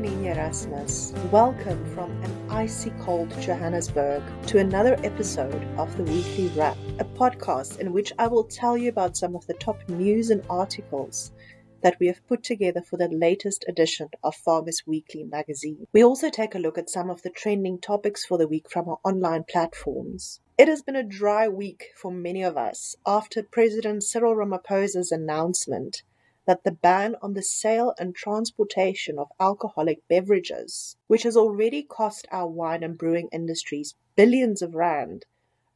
Antonie Erasmus. Welcome from an icy cold Johannesburg to another episode of the Weekly Wrap, a podcast in which I will tell you about some of the top news and articles that we have put together for the latest edition of Farmers Weekly magazine. We also take a look at some of the trending topics for the week from our online platforms. It has been a dry week for many of us after President Cyril Ramaphosa's announcement that the ban on the sale and transportation of alcoholic beverages, which has already cost our wine and brewing industries billions of rand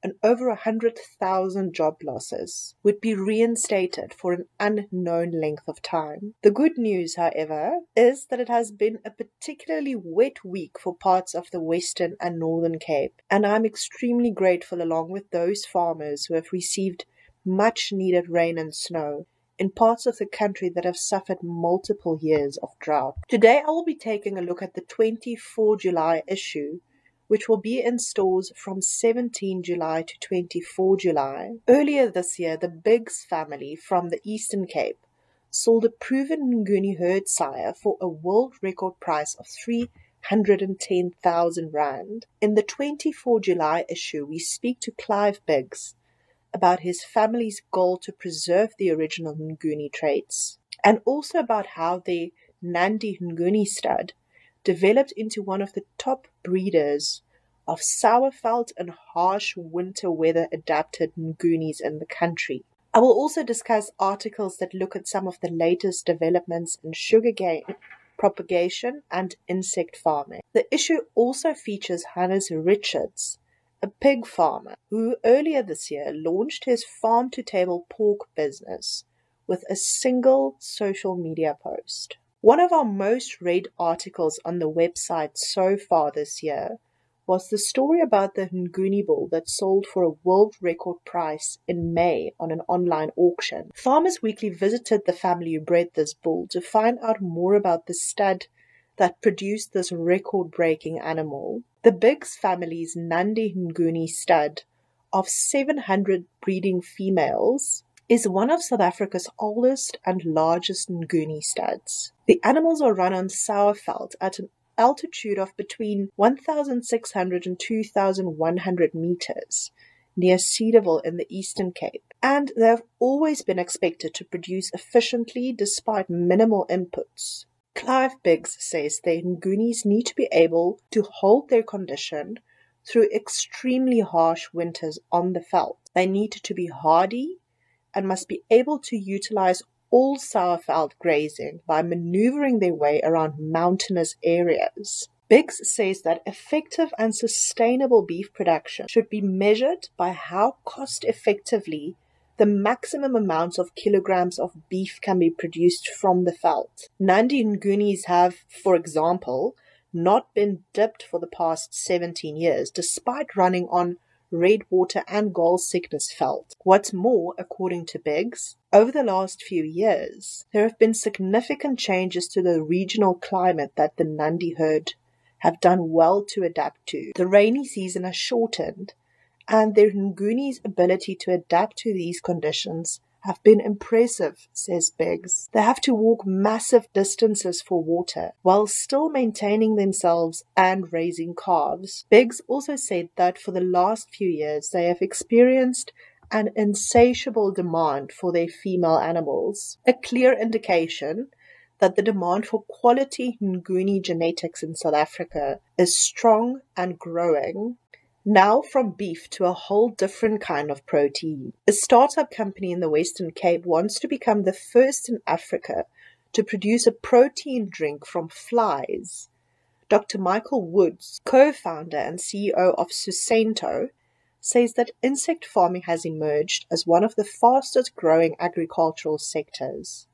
and over a hundred thousand job losses, would be reinstated for an unknown length of time. The good news, however, is that it has been a particularly wet week for parts of the Western and Northern Cape, and I'm extremely grateful along with those farmers who have received much needed rain and snow in parts of the country that have suffered multiple years of drought. Today I will be taking a look at the 24 July issue, which will be in stores from 17 July to 24 July. Earlier this year, the Biggs family from the Eastern Cape sold a proven Nguni herd sire for a world record price of 310,000 Rand. In the 24 July issue, we speak to Clive Biggs about his family's goal to preserve the original Nguni traits, and also about how the Nandi Nguni stud developed into one of the top breeders of sourveld and harsh winter weather adapted Ngunis in the country. I will also discuss articles that look at some of the latest developments in sugarcane propagation and insect farming. The issue also features Hannes Richards, a pig farmer who earlier this year launched his farm to table pork business with a single social media post. One of our most read articles on the website so far this year was the story about the Nguni bull that sold for a world record price in May on an online auction. Farmers Weekly visited the family who bred this bull to find out more about the stud that produced this record breaking animal. The Biggs family's Nandi Nguni stud of 700 breeding females is one of South Africa's oldest and largest Nguni studs. The animals are run on sourveld at an altitude of between 1,600 and 2,100 meters near Cedarville in the Eastern Cape, and they have always been expected to produce efficiently despite minimal inputs. Clive Biggs says the Ngunis need to be able to hold their condition through extremely harsh winters on the veld. They need to be hardy and must be able to utilize all sourveld grazing by maneuvering their way around mountainous areas. Biggs says that effective and sustainable beef production should be measured by how cost effectively the maximum amounts of kilograms of beef can be produced from the veld. Nandi Ngunis have, for example, not been dipped for the past 17 years, despite running on red water and gall sickness veld. What's more, according to Biggs, over the last few years, there have been significant changes to the regional climate that the Nandi herd have done well to adapt to. The rainy season has shortened, and their Nguni's ability to adapt to these conditions have been impressive, says Biggs. They have to walk massive distances for water while still maintaining themselves and raising calves. Biggs also said that for the last few years they have experienced an insatiable demand for their female animals, a clear indication that the demand for quality Nguni genetics in South Africa is strong and growing. Now from beef to a whole different kind of protein. A startup company in the Western Cape wants to become the first in Africa to produce a protein drink from flies. Dr. Michael Woods, co-founder and CEO of Susento, says that insect farming has emerged as one of the fastest growing agricultural sectors.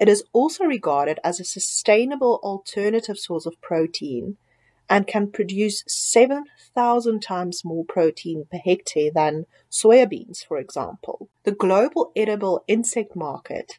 It is also regarded as a sustainable alternative source of protein and can produce 7,000 times more protein per hectare than soybeans, for example. The global edible insect market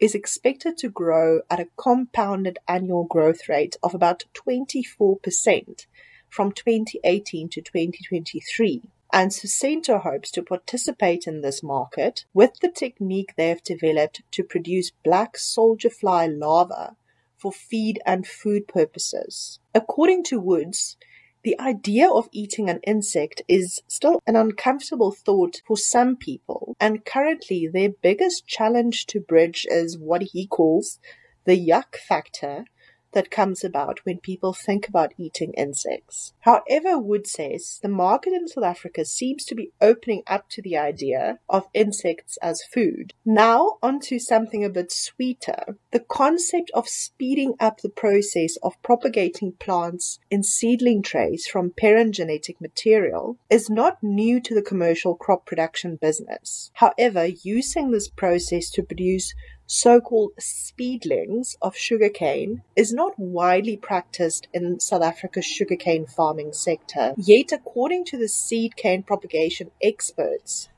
is expected to grow at a compounded annual growth rate of about 24% from 2018 to 2023. And Susento hopes to participate in this market with the technique they have developed to produce black soldier fly larvae for feed and food purposes. According to Woods, the idea of eating an insect is still an uncomfortable thought for some people, and currently their biggest challenge to bridge is what he calls the yuck factor that comes about when people think about eating insects. However, Wood says the market in South Africa seems to be opening up to the idea of insects as food. Now, onto something a bit sweeter. The concept of speeding up the process of propagating plants in seedling trays from parent genetic material is not new to the commercial crop production business. However, using this process to produce so-called speedlings of sugarcane is not widely practiced in South Africa's sugarcane farming sector. Yet, according to the seed cane propagation experts,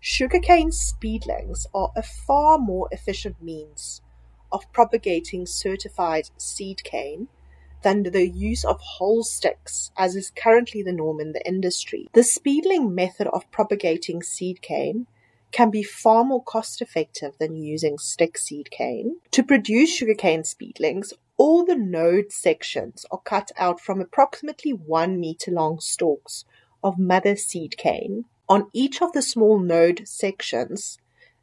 sugarcane speedlings are a far more efficient means of propagating certified seed cane than the use of whole sticks, as is currently the norm in the industry. The speedling method of propagating seed cane can be far more cost effective than using stick seed cane. To produce sugarcane speedlings, all the node sections are cut out from approximately one meter long stalks of mother seed cane. On each of the small node sections,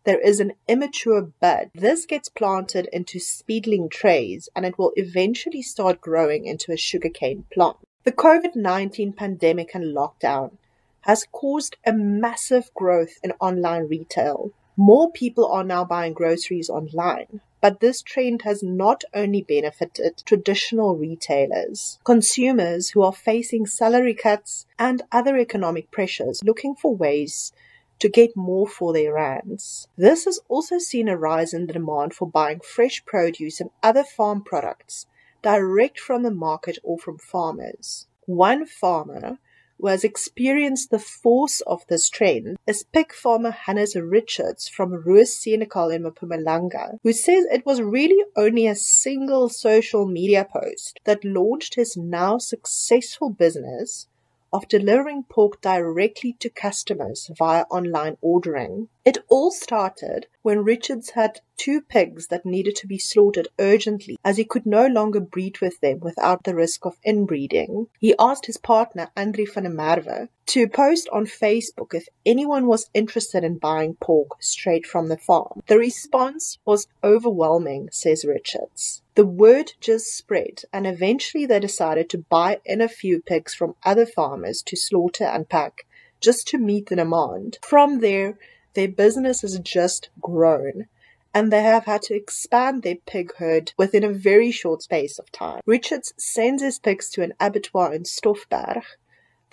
there is an immature bud. This gets planted into speedling trays and it will eventually start growing into a sugarcane plant. The COVID 19 pandemic and lockdown has caused a massive growth in online retail. More people are now buying groceries online, but this trend has not only benefited traditional retailers, consumers who are facing salary cuts and other economic pressures looking for ways to get more for their rands. This has also seen a rise in the demand for buying fresh produce and other farm products direct from the market or from farmers. One farmer who has experienced the force of this trend is pig farmer Hannes Richards from Roossenekal in Mpumalanga, who says it was really only a single social media post that launched his now successful business of delivering pork directly to customers via online ordering. It all started when Richards had two pigs that needed to be slaughtered urgently as he could no longer breed with them without the risk of inbreeding. He asked his partner, Andri van der Merwe, to post on Facebook if anyone was interested in buying pork straight from the farm. The response was overwhelming, says Richards. The word just spread, and eventually they decided to buy in a few pigs from other farmers to slaughter and pack, just to meet the demand. From there, their business has just grown, and they have had to expand their pig herd within a very short space of time. Richards sends his pigs to an abattoir in Stoffberg,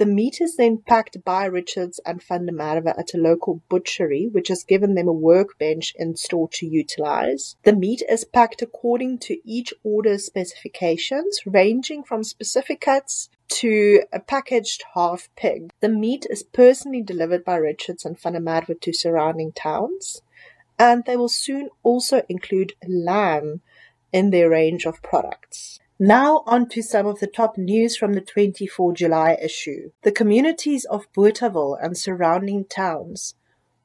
the meat is then packed by Richards and van der at a local butchery, which has given them a workbench in store to utilize. The meat is packed according to each order's specifications, ranging from specific cuts to a packaged half pig. The meat is personally delivered by Richards and van der to surrounding towns, and they will soon also include lamb in their range of products. Now on to some of the top news from the 24 July issue. The communities of Bothaville and surrounding towns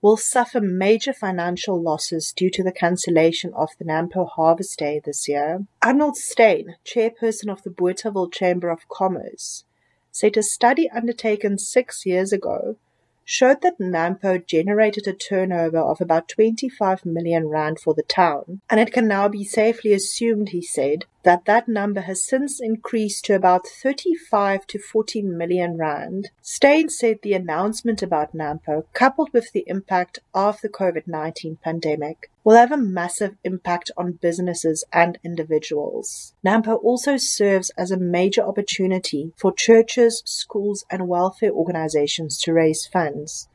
will suffer major financial losses due to the cancellation of the Nampo Harvest Day this year. Arnold Steyn, chairperson of the Bothaville Chamber of Commerce, said a study undertaken six years ago showed that Nampo generated a turnover of about 25 million rand for the town, and it can now be safely assumed, he said, that that number has since increased to about 35 to 40 million rand. Steyn said the announcement about Nampo, coupled with the impact of the COVID-19 pandemic, will have a massive impact on businesses and individuals. Nampo also serves as a major opportunity for churches, schools, and welfare organizations to raise funds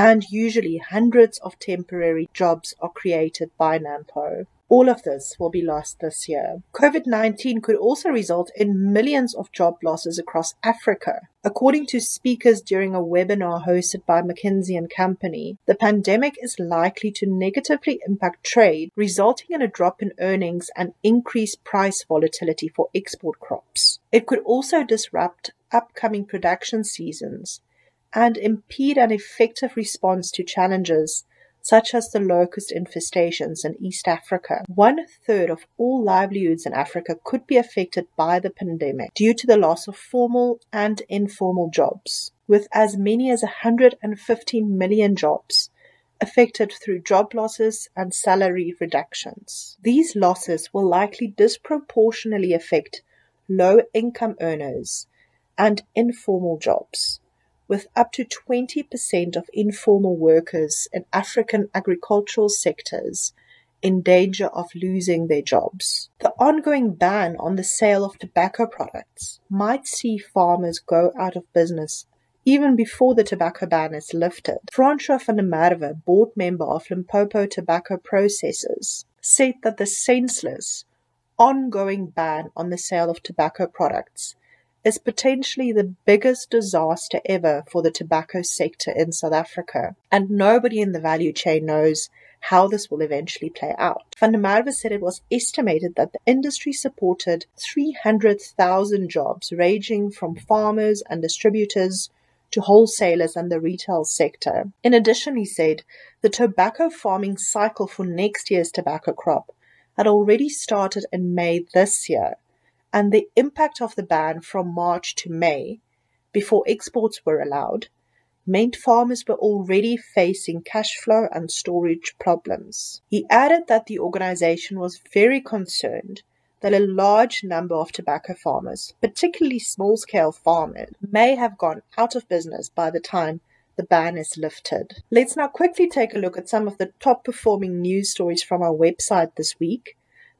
and usually hundreds of temporary jobs are created by Nampo. All of this will be lost this year. COVID 19 could also result in millions of job losses across Africa. According to speakers during a webinar hosted by McKinsey and Company, the pandemic is likely to negatively impact trade, resulting in a drop in earnings and increased price volatility for export crops. It could also disrupt upcoming production seasons and impede an effective response to challenges such as the locust infestations in East Africa. One third of all livelihoods in Africa could be affected by the pandemic due to the loss of formal and informal jobs, with as many as 150 million jobs affected through job losses and salary reductions. These losses will likely disproportionately affect low income earners and informal jobs, with up to 20% of informal workers in African agricultural sectors in danger of losing their jobs. The ongoing ban on the sale of tobacco products might see farmers go out of business even before the tobacco ban is lifted. Francois van der Merwe, board member of Limpopo Tobacco Processors, said that the senseless, ongoing ban on the sale of tobacco products is potentially the biggest disaster ever for the tobacco sector in South Africa, and nobody in the value chain knows how this will eventually play out. Van der Merwe said it was estimated that the industry supported 300,000 jobs, ranging from farmers and distributors to wholesalers and the retail sector. In addition, he said the tobacco farming cycle for next year's tobacco crop had already started in May this year, and the impact of the ban from March to May, before exports were allowed, meant farmers were already facing cash flow and storage problems. He added that the organization was very concerned that a large number of tobacco farmers, particularly small scale farmers, may have gone out of business by the time the ban is lifted. Let's now quickly take a look at some of the top performing news stories from our website this week.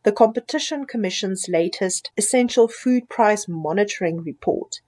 The Competition Commission's latest Essential Food Price Monitoring Report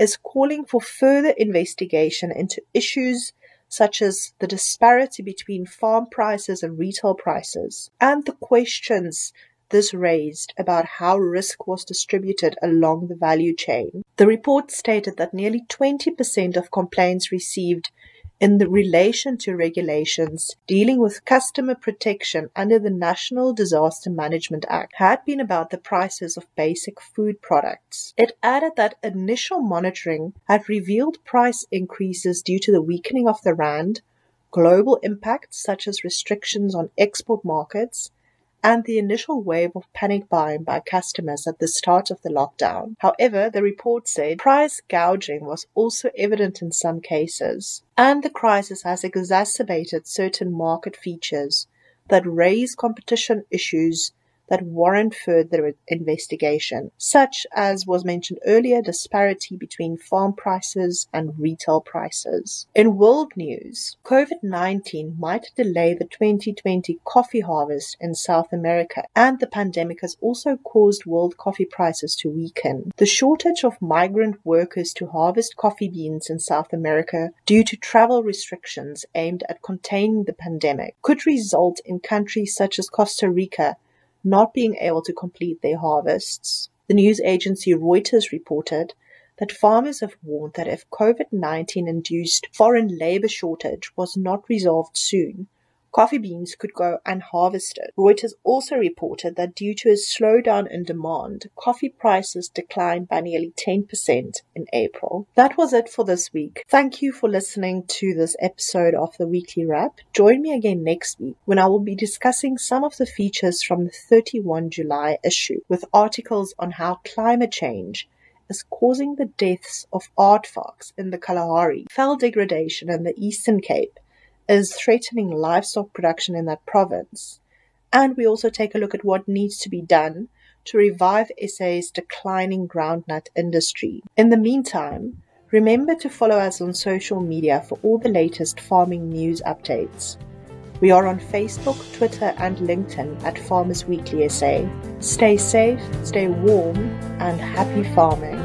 is calling for further investigation into issues such as the disparity between farm prices and retail prices, and the questions this raised about how risk was distributed along the value chain. The report stated that nearly 20% of complaints received in the relation to regulations dealing with customer protection under the National Disaster Management Act had been about the prices of basic food products. It added that initial monitoring had revealed price increases due to the weakening of the rand, global impacts such as restrictions on export markets, and the initial wave of panic buying by customers at the start of the lockdown. However, the report said price gouging was also evident in some cases, and the crisis has exacerbated certain market features that raise competition issues that warrant further investigation, such as was mentioned earlier disparity between farm prices and retail prices. In world news, COVID 19 might delay the 2020 coffee harvest in South America, and the pandemic has also caused world coffee prices to weaken. The shortage of migrant workers to harvest coffee beans in South America due to travel restrictions aimed at containing the pandemic could result in countries such as Costa Rica not being able to complete their harvests. The news agency Reuters reported that farmers have warned that if COVID 19 induced foreign labor shortage was not resolved soon, coffee beans could go unharvested. Reuters also reported that due to a slowdown in demand, coffee prices declined by nearly 10% in April. That was it for this week. Thank you for listening to this episode of the Weekly Wrap. Join me again next week when I will be discussing some of the features from the 31 July issue with articles on how climate change is causing the deaths of aardvarks in the Kalahari, veld degradation in the Eastern Cape, is threatening livestock production in that province. And we also take a look at what needs to be done to revive SA's declining groundnut industry. In the meantime, remember to follow us on social media for all the latest farming news updates. We are on Facebook, Twitter, and LinkedIn at Farmers Weekly SA. Stay safe, stay warm, and happy farming.